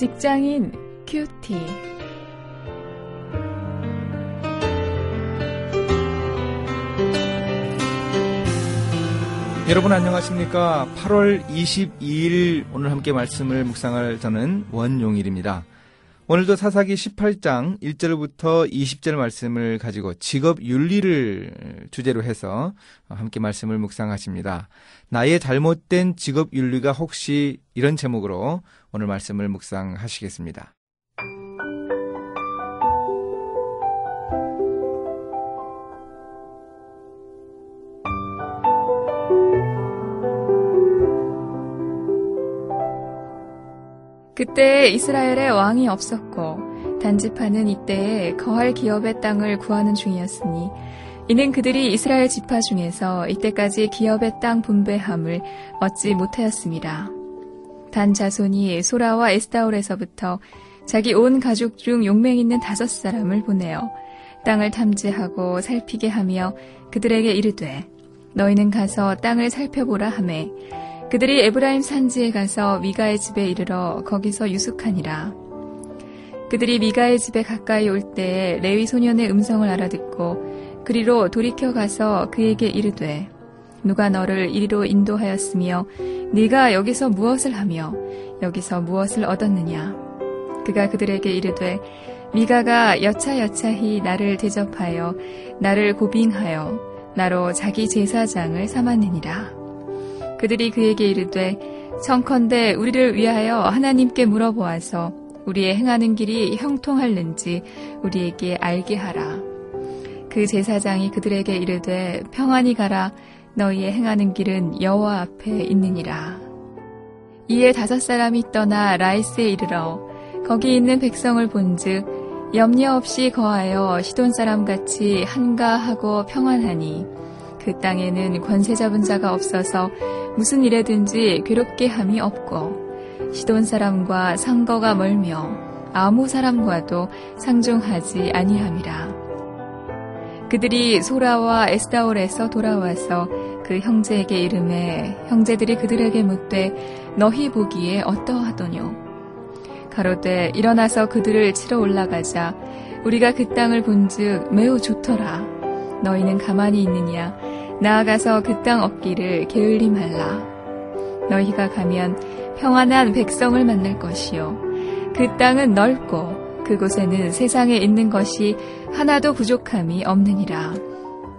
직장인 큐티. 여러분 안녕하십니까? 8월 22일 오늘 함께 말씀을 묵상할 저는 원용일입니다. 오늘도 사사기 18장 1절부터 20절 말씀을 가지고 직업 윤리를 주제로 해서 함께 말씀을 묵상하십니다. 나의 잘못된 직업 윤리가 혹시 이런 제목으로 오늘 말씀을 묵상하시겠습니다. 그때 이스라엘에 왕이 없었고 단지파는 이때에 거할 기업의 땅을 구하는 중이었으니 이는 그들이 이스라엘 지파 중에서 이때까지 기업의 땅 분배함을 얻지 못하였습니다. 단 자손이 소라와 에스다올에서부터 자기 온 가족 중 용맹 있는 다섯 사람을 보내어 땅을 탐지하고 살피게 하며 그들에게 이르되 너희는 가서 땅을 살펴보라 하매 그들이 에브라임 산지에 가서 미가의 집에 이르러 거기서 유숙하니라. 그들이 미가의 집에 가까이 올 때에 레위 소년의 음성을 알아듣고 그리로 돌이켜 가서 그에게 이르되 누가 너를 이리로 인도하였으며 네가 여기서 무엇을 하며 여기서 무엇을 얻었느냐 그가 그들에게 이르되 미가가 여차여차히 나를 대접하여 나를 고빙하여 나로 자기 제사장을 삼았느니라 그들이 그에게 이르되 청컨대 우리를 위하여 하나님께 물어보아서 우리의 행하는 길이 형통할는지 우리에게 알게 하라. 그 제사장이 그들에게 이르되 평안히 가라 너희의 행하는 길은 여호와 앞에 있느니라. 이에 다섯 사람이 떠나 라이스에 이르러 거기 있는 백성을 본즉 염려 없이 거하여 시돈 사람 같이 한가하고 평안하니 그 땅에는 권세 잡은 자가 없어서 무슨 일에든지 괴롭게 함이 없고 시돈 사람과 상거가 멀며 아무 사람과도 상종하지 아니함이라. 그들이 소라와 에스다올에서 돌아와서 그 형제에게 이름해 형제들이 그들에게 묻되 너희 보기에 어떠하더뇨? 가로되 일어나서 그들을 치러 올라가자 우리가 그 땅을 본즉 매우 좋더라. 너희는 가만히 있느냐? 나아가서 그 땅 얻기를 게을리 말라. 너희가 가면 평안한 백성을 만날 것이요. 그 땅은 넓고 그곳에는 세상에 있는 것이 하나도 부족함이 없느니라.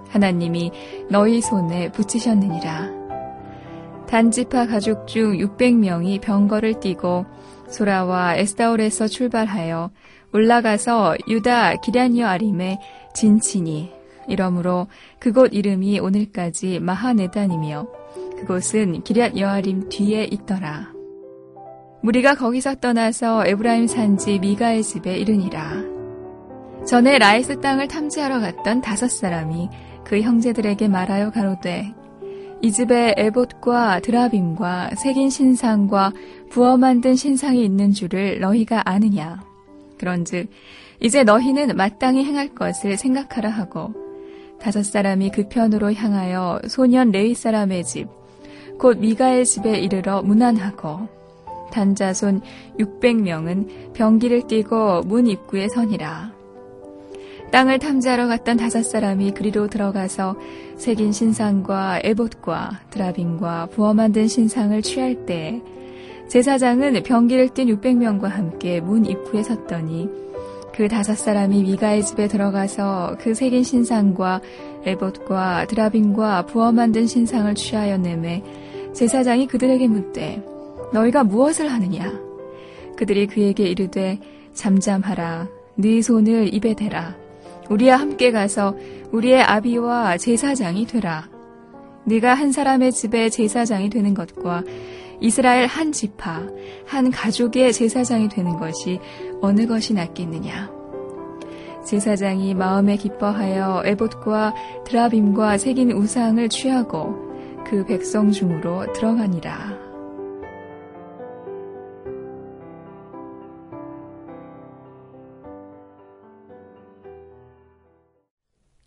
하나님이 너희 손에 붙이셨느니라. 단지파 가족 중 600명이 병거를 띠고 소라와 에스다올에서 출발하여 올라가서 유다 기럇 여아림에 진치니 이러므로 그곳 이름이 오늘까지 마하네단이며 그곳은 기럇 여아림 뒤에 있더라. 무리가 거기서 떠나서 에브라임 산지 미가의 집에 이르니라. 전에 라이스 땅을 탐지하러 갔던 다섯 사람이 그 형제들에게 말하여 가로되 이 집에 에봇과 드라빔과 새긴 신상과 부어 만든 신상이 있는 줄을 너희가 아느냐. 그런즉 이제 너희는 마땅히 행할 것을 생각하라 하고 다섯 사람이 그 편으로 향하여 소년 레위 사람의 집, 곧 미가의 집에 이르러 문안하고 단자손 600명은 병기를 띠고 문 입구에 서니라. 땅을 탐지하러 갔던 다섯 사람이 그리로 들어가서 색인 신상과 에봇과 드라빈과 부어 만든 신상을 취할 때 제사장은 병기를 띤 600명과 함께 문 입구에 섰더니 그 다섯 사람이 미가의 집에 들어가서 그 새긴 신상과 에봇과 드라빈과 부어 만든 신상을 취하여 내매 제사장이 그들에게 묻되 너희가 무엇을 하느냐? 그들이 그에게 이르되 잠잠하라. 네 손을 입에 대라. 우리와 함께 가서 우리의 아비와 제사장이 되라. 네가 한 사람의 집에 제사장이 되는 것과 이스라엘 한 지파, 한 가족의 제사장이 되는 것이 어느 것이 낫겠느냐. 제사장이 마음에 기뻐하여 에봇과 드라빔과 새긴 우상을 취하고 그 백성 중으로 들어가니라.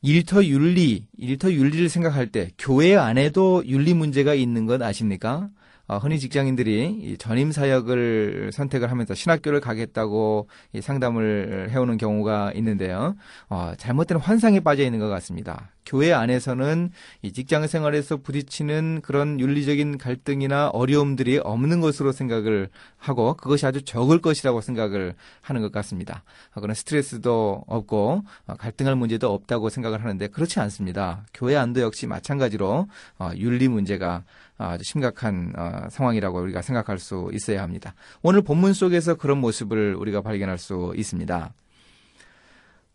일터 윤리, 일터 윤리를 생각할 때 교회 안에도 윤리 문제가 있는 것 아십니까? 어, 흔히 직장인들이 전임 사역을 선택을 하면서 신학교를 가겠다고 상담을 해오는 경우가 있는데요. 어, 잘못된 환상에 빠져 있는 것 같습니다. 교회 안에서는 이 직장 생활에서 부딪히는 그런 윤리적인 갈등이나 어려움들이 없는 것으로 생각을 하고 그것이 아주 적을 것이라고 생각을 하는 것 같습니다. 어, 그런 스트레스도 없고 갈등할 문제도 없다고 생각을 하는데 그렇지 않습니다. 교회 안도 역시 마찬가지로 윤리 문제가 아주 심각한 어, 상황이라고 우리가 생각할 수 있어야 합니다. 오늘 본문 속에서 그런 모습을 우리가 발견할 수 있습니다.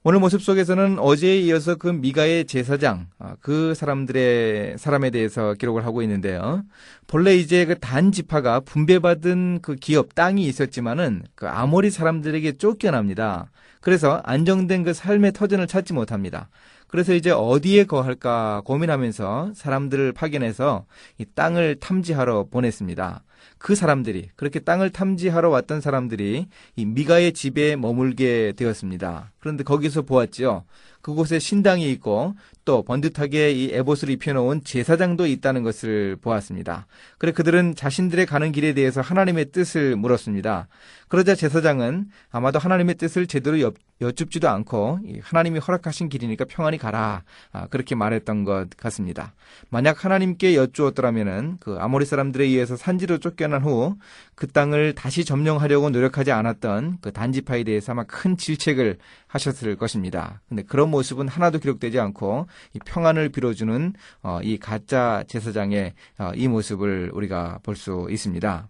오늘 모습 속에서는 어제에 이어서 그 미가의 제사장 어, 그 사람들의 사람에 대해서 기록을 하고 있는데요. 본래 이제 그 단 지파가 분배받은 그 기업 땅이 있었지만은 그 아모리 사람들에게 쫓겨납니다. 그래서 안정된 그 삶의 터전을 찾지 못합니다. 그래서 이제 어디에 거할까 고민하면서 사람들을 파견해서 이 땅을 탐지하러 보냈습니다. 그 사람들이 그렇게 땅을 탐지하러 왔던 사람들이 이 미가의 집에 머물게 되었습니다. 그런데 거기서 보았지요. 그곳에 신당이 있고 또 번듯하게 이 에봇을 입혀놓은 제사장도 있다는 것을 보았습니다. 그래 그들은 자신들의 가는 길에 대해서 하나님의 뜻을 물었습니다. 그러자 제사장은 아마도 하나님의 뜻을 제대로 여, 여쭙지도 않고 하나님이 허락하신 길이니까 평안히 가라 아, 그렇게 말했던 것 같습니다. 만약 하나님께 여쭈었더라면은 그 아모리 사람들에 의해서 산지로 쫓 겨난 후 그 땅을 다시 점령하려고 노력하지 않았던 그 단지파에 대해서 아마 큰 질책을 하셨을 것입니다. 근데 그런 모습은 하나도 기록되지 않고 이 평안을 빌어주는 어, 이 가짜 제사장의 어, 이 모습을 우리가 볼 수 있습니다.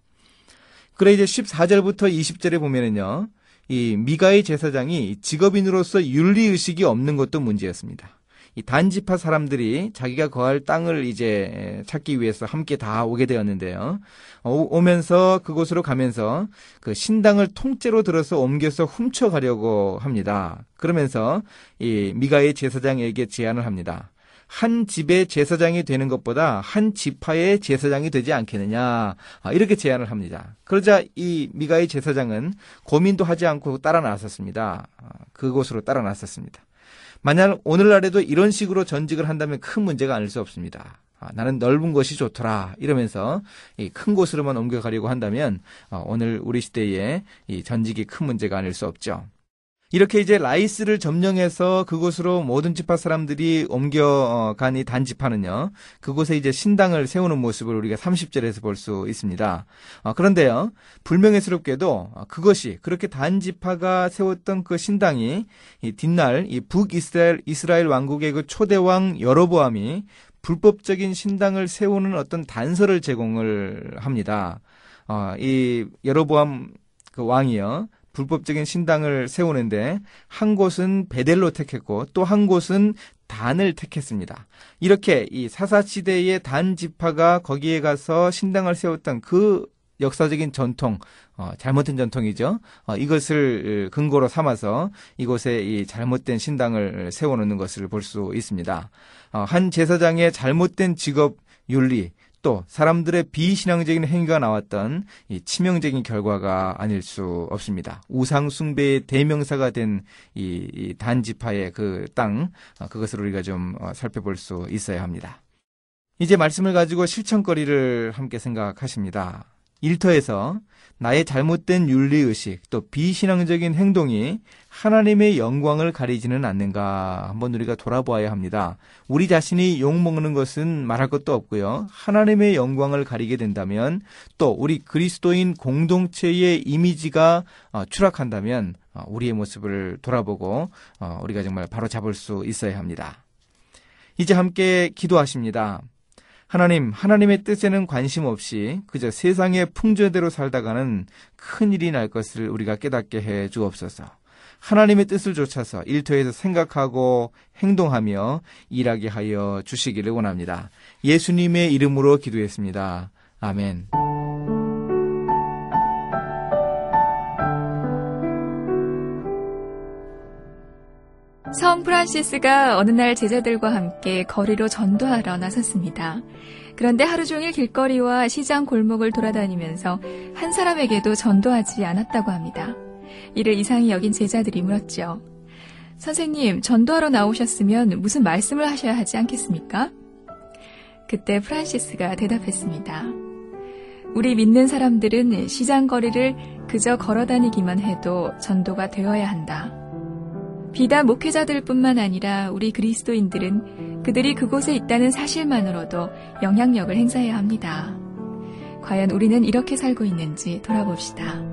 그래 이제 14절부터 20절에 보면은요. 이 미가의 제사장이 직업인으로서 윤리 의식이 없는 것도 문제였습니다. 이 단지파 사람들이 자기가 거할 땅을 이제 찾기 위해서 함께 다 오게 되었는데요. 어, 오면서 그곳으로 가면서 그 신당을 통째로 들어서 옮겨서 훔쳐가려고 합니다. 그러면서 이 미가의 제사장에게 제안을 합니다. 한 집의 제사장이 되는 것보다 한 지파의 제사장이 되지 않겠느냐 아, 이렇게 제안을 합니다. 그러자 이 미가의 제사장은 고민도 하지 않고 따라 나섰습니다. 아, 그곳으로 따라 나섰습니다. 만약 오늘날에도 이런 식으로 전직을 한다면 큰 문제가 아닐 수 없습니다. 아, 나는 넓은 것이 좋더라 이러면서 큰 곳으로만 옮겨가려고 한다면 오늘 우리 시대에 전직이 큰 문제가 아닐 수 없죠. 이렇게 이제 라이스를 점령해서 그곳으로 모든 지파 사람들이 옮겨간 이 단지파는요, 그곳에 이제 신당을 세우는 모습을 우리가 30절에서 볼 수 있습니다. 어, 그런데요, 불명예스럽게도 그것이 그렇게 단지파가 세웠던 그 신당이 이 뒷날 이 북이스라엘 이스라엘 왕국의 그 초대왕 여로보암이 불법적인 신당을 세우는 어떤 단서를 제공을 합니다. 어, 이 여로보암 그 왕이요. 불법적인 신당을 세우는데 한 곳은 베델로 택했고 또 한 곳은 단을 택했습니다. 이렇게 이 사사시대의 단 지파가 거기에 가서 신당을 세웠던 그 역사적인 전통, 어, 잘못된 전통이죠. 어, 이것을 근거로 삼아서 이곳에 이 잘못된 신당을 세워놓는 것을 볼 수 있습니다. 어, 한 제사장의 잘못된 직업 윤리, 또 사람들의 비신앙적인 행위가 나왔던 이 치명적인 결과가 아닐 수 없습니다. 우상 숭배의 대명사가 된 이 단지파의 그 땅, 어, 그것을 우리가 좀 어, 살펴볼 수 있어야 합니다. 이제 말씀을 가지고 실천거리를 함께 생각하십니다. 일터에서 나의 잘못된 윤리의식 또 비신앙적인 행동이 하나님의 영광을 가리지는 않는가 한번 우리가 돌아보아야 합니다. 우리 자신이 욕먹는 것은 말할 것도 없고요. 하나님의 영광을 가리게 된다면 또 우리 그리스도인 공동체의 이미지가 어, 추락한다면 어, 우리의 모습을 돌아보고 어, 우리가 정말 바로 잡을 수 있어야 합니다. 이제 함께 기도하십니다. 하나님, 하나님의 뜻에는 관심 없이 그저 세상의 풍조대로 살다가는 큰일이 날 것을 우리가 깨닫게 해 주옵소서. 하나님의 뜻을 좇아서 일터에서 생각하고 행동하며 일하게 하여 주시기를 원합니다. 예수님의 이름으로 기도했습니다. 아멘. 성 프란시스가 어느 날 제자들과 함께 거리로 전도하러 나섰습니다. 그런데 하루 종일 길거리와 시장 골목을 돌아다니면서 한 사람에게도 전도하지 않았다고 합니다. 이를 이상히 여긴 제자들이 물었죠. 선생님, 전도하러 나오셨으면 무슨 말씀을 하셔야 하지 않겠습니까? 그때 프란시스가 대답했습니다. 우리 믿는 사람들은 시장 거리를 그저 걸어 다니기만 해도 전도가 되어야 한다. 비단 목회자들 뿐만 아니라 우리 그리스도인들은 그들이 그곳에 있다는 사실만으로도 영향력을 행사해야 합니다. 과연 우리는 이렇게 살고 있는지 돌아봅시다.